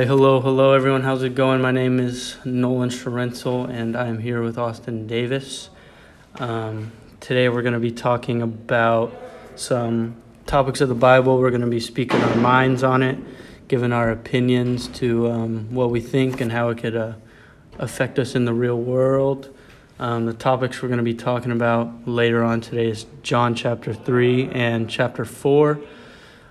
Right, hello, hello, everyone. How's it going? My name is Nolan Sharenzel, and I'm here with Austin Davis. Um, today, we're going to be talking about some topics of the Bible. We're going to be speaking our minds on it, giving our opinions to um, what we think and how it could uh, affect us in the real world. Um, the topics we're going to be talking about later on today is John chapter 3 and chapter 4.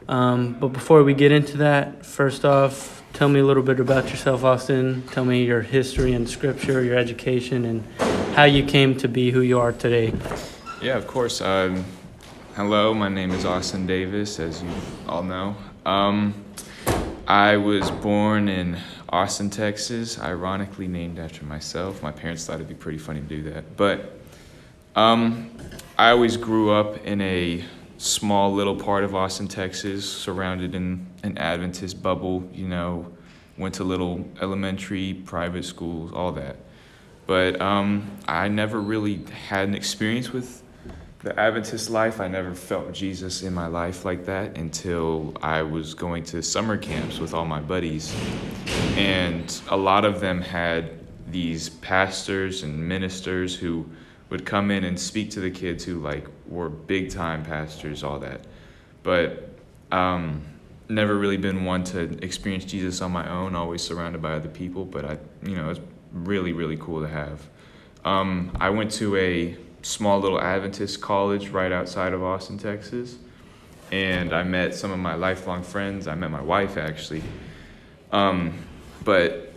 Um, but before we get into that, first off, tell me a little bit about yourself, Austin. Tell me your history in scripture, your education, and how you came to be who you are today. Yeah, of course. Um, hello, my name is Austin Davis, as you all know. Um, I was born in Austin, Texas, ironically named after myself. My parents thought it'd be pretty funny to do that. But um, I always grew up in a small little part of Austin, Texas, surrounded in an Adventist bubble, you know, went to little elementary, private schools, all that. But um, I never really had an experience with the Adventist life. I never felt Jesus in my life like that until I was going to summer camps with all my buddies. And a lot of them had these pastors and ministers who would come in and speak to the kids who like were big time pastors, all that. But um, never really been one to experience Jesus on my own, always surrounded by other people. But I, you know, it's really, really cool to have. Um, I went to a small little Adventist college right outside of Austin, Texas. And I met some of my lifelong friends. I met my wife actually. Um, but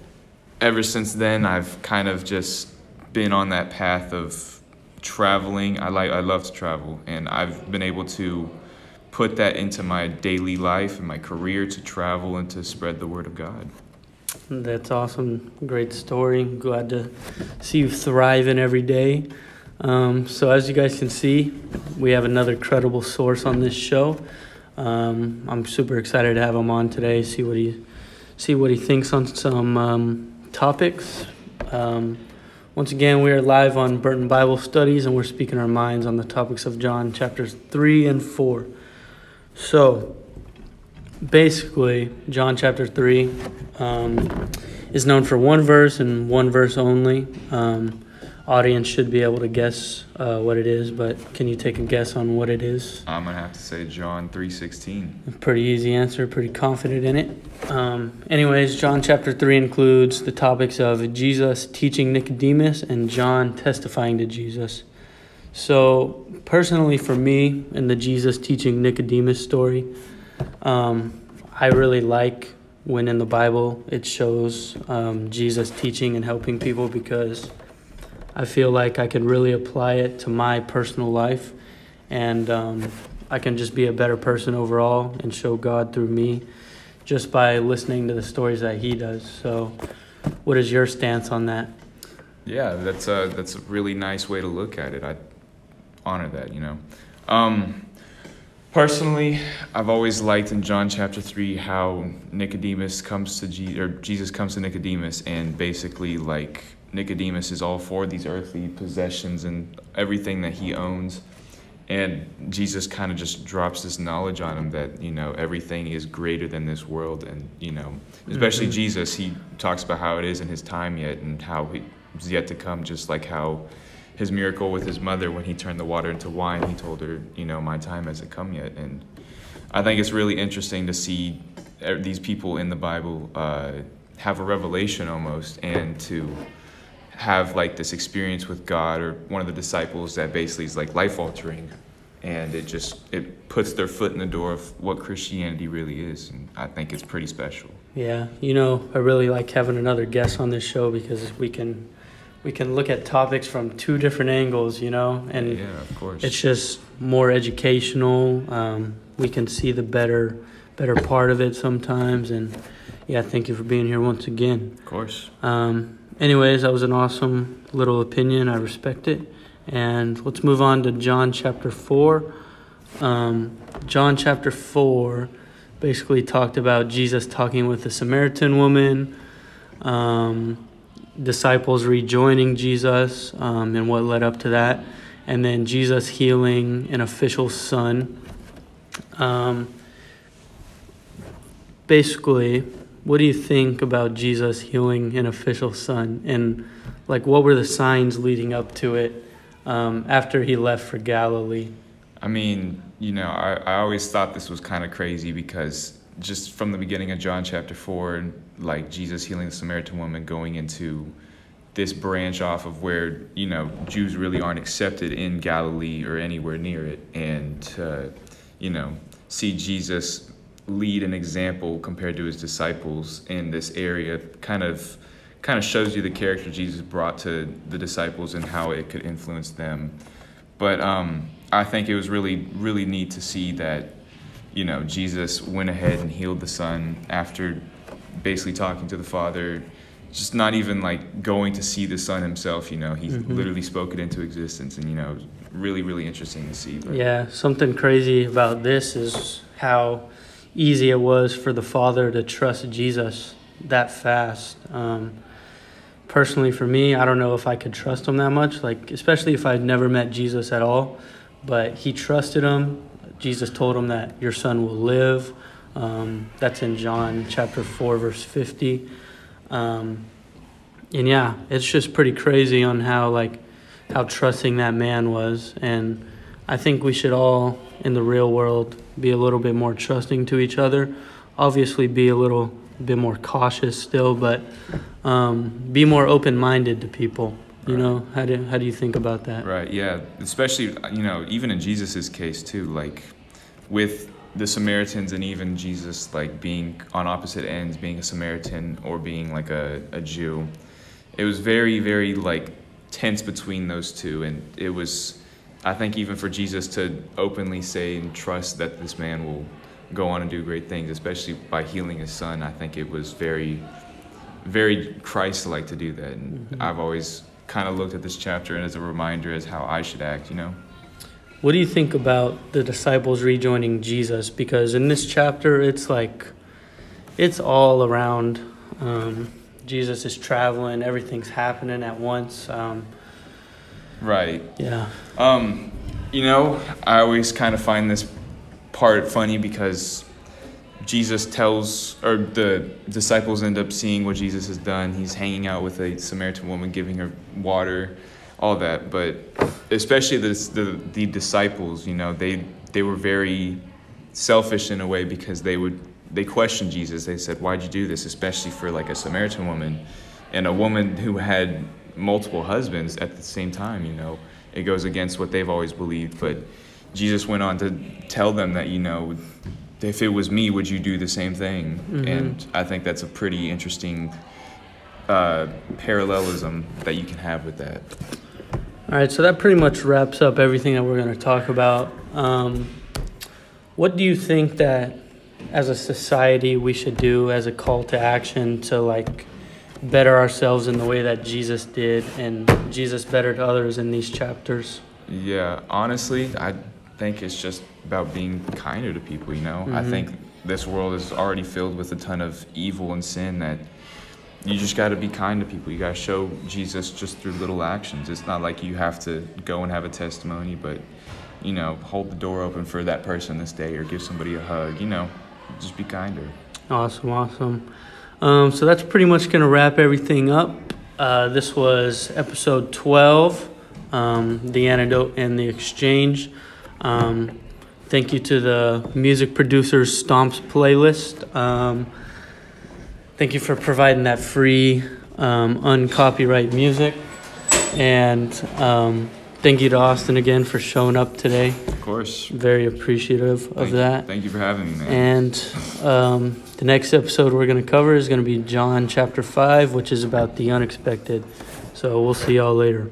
ever since then, I've kind of just been on that path of traveling. I like I love to travel, and I've been able to put that into my daily life and my career to travel and to spread the word of God. That's awesome. Great story. Glad to see you thriving every day. Um, so, as you guys can see, we have another credible source on this show. Um, I'm super excited to have him on today. See what he see what he thinks on some um, topics. Um, once again, we are live on Burton Bible Studies, and we're speaking our minds on the topics of John chapters three and four. So, basically, John chapter three um, is known for one verse and one verse only. Um, audience should be able to guess uh, what it is, but can you take a guess on what it is? I'm gonna have to say John three sixteen. Pretty easy answer. Pretty confident in it. Um, anyways, John chapter three includes the topics of Jesus teaching Nicodemus and John testifying to Jesus. So personally, for me, in the Jesus teaching Nicodemus story, um, I really like when in the Bible it shows um, Jesus teaching and helping people because I feel like I can really apply it to my personal life, and um, I can just be a better person overall and show God through me just by listening to the stories that He does. So, what is your stance on that? Yeah, that's a that's a really nice way to look at it. I honor that, you know. Um, personally, I've always liked in John chapter three how Nicodemus comes to Jesus, or Jesus comes to Nicodemus and basically like Nicodemus is all for these earthly possessions and everything that he owns. And Jesus kind of just drops this knowledge on him that, you know, everything is greater than this world. And, you know, especially mm-hmm. Jesus, he talks about how it is in his time yet and how he's yet to come, just like how his miracle with his mother when he turned the water into wine, he told her, you know, my time hasn't come yet. And I think it's really interesting to see these people in the Bible uh, have a revelation almost and to have like this experience with God or one of the disciples that basically is like life altering and it just it puts their foot in the door of what Christianity really is and I think it's pretty special. Yeah, you know, I really like having another guest on this show because we can we can look at topics from two different angles, you know, and yeah, of course. It's just more educational. Um, we can see the better better part of it sometimes and yeah, thank you for being here once again. Of course. Um, anyways, that was an awesome little opinion. I respect it. And let's move on to John chapter 4. Um, John chapter 4 basically talked about Jesus talking with the Samaritan woman, um, disciples rejoining Jesus, um, and what led up to that, and then Jesus healing an official son. Um, basically, what do you think about Jesus healing an official son? And like, what were the signs leading up to it um, after he left for Galilee? I mean, you know, I, I always thought this was kind of crazy because just from the beginning of John chapter 4, like Jesus healing the Samaritan woman, going into this branch off of where, you know, Jews really aren't accepted in Galilee or anywhere near it. And, uh, you know, see Jesus lead an example compared to his disciples in this area kind of kind of shows you the character Jesus brought to the disciples and how it could influence them. But um, I think it was really really neat to see that you know Jesus went ahead and healed the son after basically talking to the father just not even like going to see the son himself you know he mm-hmm. literally spoke it into existence and you know really really interesting to see but. yeah something crazy about this is how easy it was for the father to trust jesus that fast. Um, personally for me i don't know if i could trust him that much like especially if i'd never met jesus at all but he trusted him. Jesus told him that your son will live. Um, that's in john chapter 4 verse 50 um, and yeah, it's just pretty crazy on how like how trusting that man was, and I think we should all in the real world be a little bit more trusting to each other. Obviously, be a little bit more cautious still, but um, be more open-minded to people. You right. know, how do how do you think about that? Right. Yeah. Especially, you know, even in Jesus's case too, like with the Samaritans and even Jesus like being on opposite ends, being a Samaritan or being like a, a Jew. It was very, very like tense between those two. And it was, I think, even for Jesus to openly say and trust that this man will go on and do great things, especially by healing his son, I think it was very, very Christ like to do that. And mm-hmm. I've always kind of looked at this chapter as a reminder as how I should act, you know? What do you think about the disciples rejoining Jesus? Because in this chapter, it's like, it's all around. Um, Jesus is traveling, everything's happening at once. Um, right. Yeah. Um, you know, I always kind of find this part funny because Jesus tells, or the disciples end up seeing what Jesus has done. He's hanging out with a Samaritan woman, giving her water all that. But especially the, the, the disciples, you know, they, they were very selfish in a way because they would they questioned Jesus. They said, "Why'd you do this?" Especially for like a Samaritan woman, and a woman who had multiple husbands at the same time. You know, it goes against what they've always believed. But Jesus went on to tell them that you know, if it was me, would you do the same thing? Mm-hmm. And I think that's a pretty interesting uh, parallelism that you can have with that. All right, so that pretty much wraps up everything that we're going to talk about. Um, what do you think that, as a society, we should do as a call to action to like better ourselves in the way that Jesus did and Jesus bettered others in these chapters? Yeah, honestly, I think it's just about being kinder to people. You know, mm-hmm. I think this world is already filled with a ton of evil and sin that you just got to be kind to people. You got to show Jesus just through little actions. It's not like you have to go and have a testimony, but you know, hold the door open for that person this day or give somebody a hug. You know, just be kinder. Awesome, awesome. Um, so that's pretty much going to wrap everything up. Uh, this was episode 12, um, The Antidote and the Exchange. Um, thank you to the music producers Stomps playlist. Um, Thank you for providing that free, um, uncopyright music. And um, thank you to Austin again for showing up today. Of course. Very appreciative thank of that. You. Thank you for having me, man. And um, the next episode we're going to cover is going to be John chapter 5, which is about the unexpected. So we'll see y'all later.